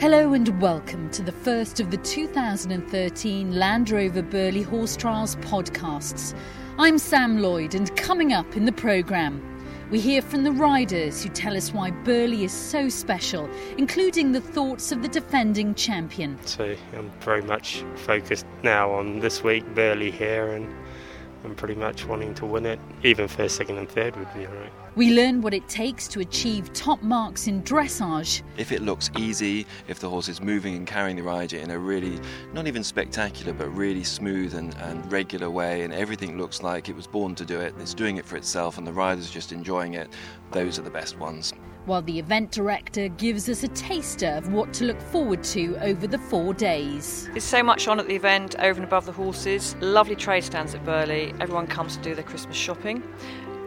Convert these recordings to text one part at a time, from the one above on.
Hello and welcome to the first of the 2013 Land Rover Burghley Horse Trials podcasts. I'm Sam Lloyd, and coming up in the programme, we hear from the riders who tell us why Burghley is so special, including the thoughts of the defending champion. So I'm very much focused now on this week, Burghley here, and I'm pretty much wanting to win it. Even first, second, and third would be alright. We learn what it takes to achieve top marks in dressage. If it looks easy, if the horse is moving and carrying the rider in a really, not even spectacular, but really smooth and, and regular way, and everything looks like it was born to do it, it's doing it for itself, and the rider's just enjoying it, those are the best ones. While the event director gives us a taster of what to look forward to over the four days. There's so much on at the event, over and above the horses. Lovely trade stands at Burghley. Everyone comes to do their Christmas shopping.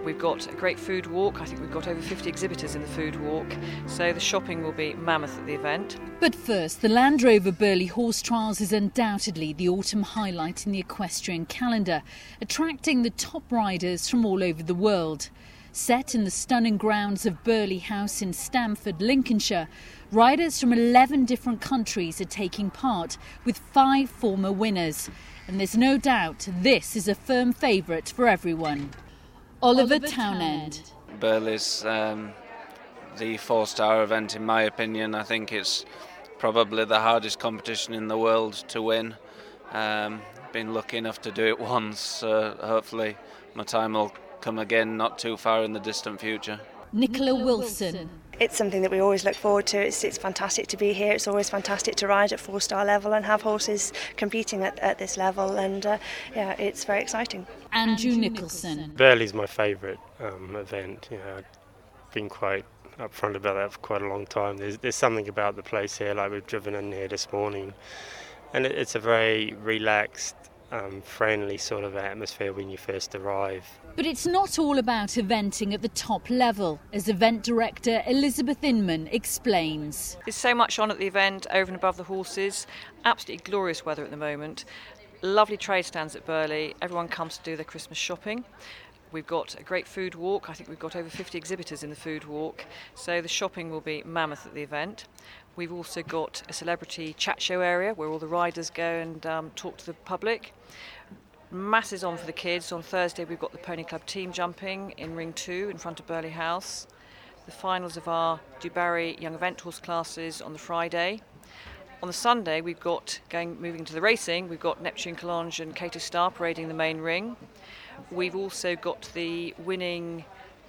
We've got a great food walk. I think we've got over 50 exhibitors in the food walk. So the shopping will be mammoth at the event. But first, the Land Rover Burghley Horse Trials is undoubtedly the autumn highlight in the equestrian calendar, attracting the top riders from all over the world. Set in the stunning grounds of Burghley House in Stamford, Lincolnshire, riders from 11 different countries are taking part, with five former winners. And there's no doubt this is a firm favourite for everyone. Oliver, Oliver Townend. Burghley's um, the four star event, in my opinion. I think it's probably the hardest competition in the world to win. Um, been lucky enough to do it once, so hopefully my time will come again not too far in the distant future. Nicola Wilson. It's something that we always look forward to. It's, it's fantastic to be here. It's always fantastic to ride at four star level and have horses competing at, at this level. And uh, yeah, it's very exciting. Andrew Nicholson. Burghley's my favourite um, event. You know, I've been quite upfront about that for quite a long time. There's, there's something about the place here, like we've driven in here this morning, and it, it's a very relaxed um, friendly sort of atmosphere when you first arrive. But it's not all about eventing at the top level, as event director Elizabeth Inman explains. There's so much on at the event, over and above the horses. Absolutely glorious weather at the moment. Lovely trade stands at Burghley. Everyone comes to do their Christmas shopping. We've got a great food walk. I think we've got over 50 exhibitors in the food walk. So the shopping will be mammoth at the event. We've also got a celebrity chat show area where all the riders go and um, talk to the public. Masses on for the kids. On Thursday, we've got the Pony Club team jumping in Ring 2 in front of Burghley House. The finals of our Dubarry Young Event Horse classes on the Friday. On the Sunday, we've got going moving to the racing. We've got Neptune Collonges and Kauto Star parading the main ring. We've also got the winning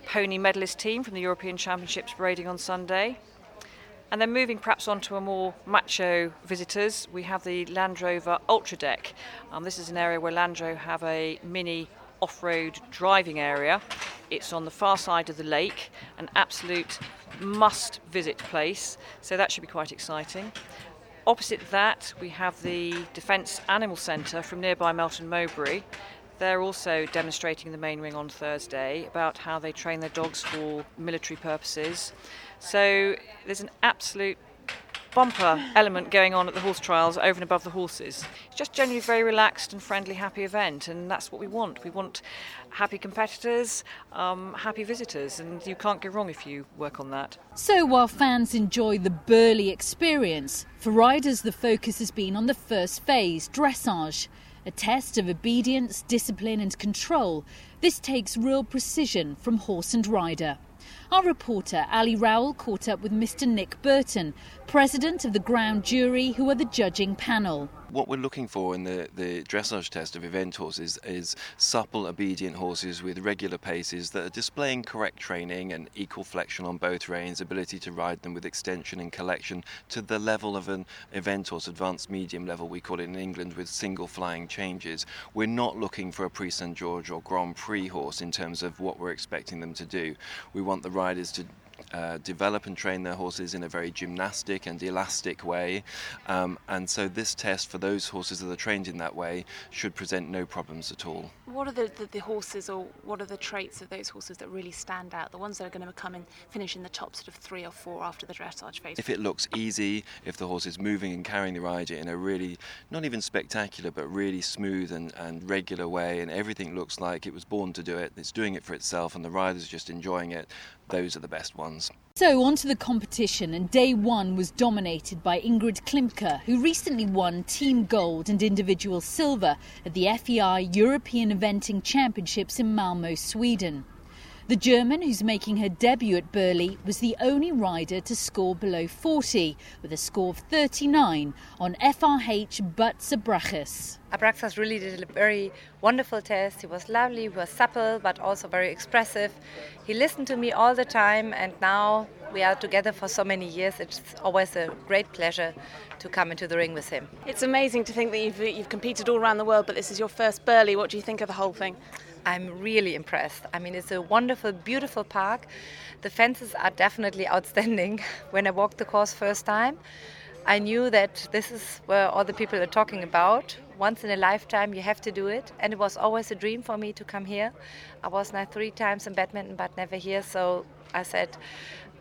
pony medalist team from the European Championships parading on Sunday. And then moving perhaps on to a more macho visitors, we have the Land Rover Ultra Deck. Um, this is an area where Land Rover have a mini off-road driving area. It's on the far side of the lake, an absolute must-visit place. So that should be quite exciting. Opposite that, we have the Defence Animal Centre from nearby Melton Mowbray. They're also demonstrating the main ring on Thursday about how they train their dogs for military purposes. So there's an absolute bumper element going on at the horse trials over and above the horses. It's just generally a very relaxed and friendly, happy event, and that's what we want. We want happy competitors, um, happy visitors, and you can't go wrong if you work on that. So while fans enjoy the Burghley experience, for riders the focus has been on the first phase, dressage a test of obedience, discipline, and control. This takes real precision from horse and rider. Our reporter Ali Rowell caught up with Mr. Nick Burton, president of the ground jury, who are the judging panel. What we're looking for in the, the dressage test of event horses is supple, obedient horses with regular paces that are displaying correct training and equal flexion on both reins, ability to ride them with extension and collection to the level of an event horse, advanced medium level, we call it in England, with single flying changes. We're not looking for a Prix St George or Grand Prix horse in terms of what we're expecting them to do. We want the riders to uh, develop and train their horses in a very gymnastic and elastic way. Um, and so, this test for those horses that are trained in that way should present no problems at all. What are the, the, the horses, or what are the traits of those horses that really stand out? The ones that are going to come and finish in the top sort of three or four after the dressage phase? If it looks easy, if the horse is moving and carrying the rider in a really, not even spectacular, but really smooth and, and regular way, and everything looks like it was born to do it, it's doing it for itself, and the rider's just enjoying it, those are the best ones. So, on to the competition, and day one was dominated by Ingrid Klimke, who recently won team gold and individual silver at the FEI European Eventing Championships in Malmo, Sweden. The German, who's making her debut at Burghley, was the only rider to score below 40, with a score of 39 on FRH Butts Abraxas. Abraxas really did a very wonderful test. He was lovely, he was supple, but also very expressive. He listened to me all the time, and now we are together for so many years. It's always a great pleasure to come into the ring with him. It's amazing to think that you've, you've competed all around the world, but this is your first Burghley. What do you think of the whole thing? I'm really impressed. I mean, it's a wonderful, beautiful park. The fences are definitely outstanding. When I walked the course first time, I knew that this is where all the people are talking about. Once in a lifetime, you have to do it. And it was always a dream for me to come here. I was now three times in badminton, but never here. So I said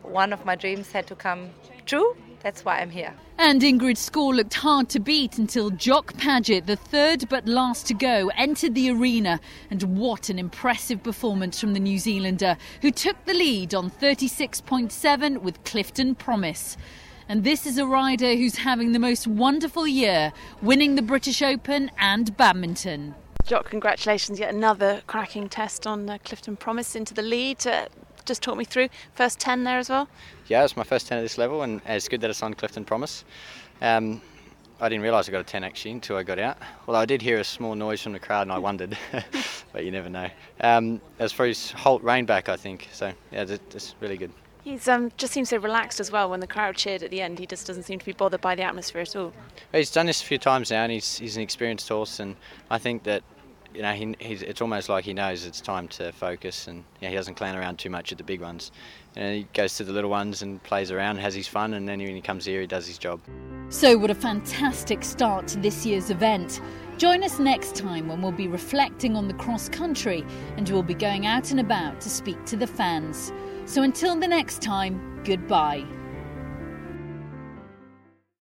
one of my dreams had to come true. That's why I'm here. And Ingrid's score looked hard to beat until Jock Paget, the third but last to go, entered the arena. And what an impressive performance from the New Zealander, who took the lead on 36.7 with Clifton Promise. And this is a rider who's having the most wonderful year, winning the British Open and badminton. Jock, congratulations. Yet another cracking test on uh, Clifton Promise into the lead. Uh, just talk me through first 10 there as well? Yeah, it's my first 10 at this level, and it's good that it's on Clifton Promise. Um, I didn't realise I got a 10 actually until I got out. Although I did hear a small noise from the crowd and I wondered, but you never know. Um, as for his halt rein-back, I think. So, yeah, it's really good. He um, just seems so relaxed as well when the crowd cheered at the end. He just doesn't seem to be bothered by the atmosphere at all. He's done this a few times now and he's, he's an experienced horse, and I think that you know, he, it's almost like he knows it's time to focus, and he doesn't clown around too much at the big ones. You know, he goes to the little ones and plays around, has his fun, and then when he comes here, he does his job. So, what a fantastic start to this year's event! Join us next time when we'll be reflecting on the cross country, and we'll be going out and about to speak to the fans. So, until the next time, goodbye.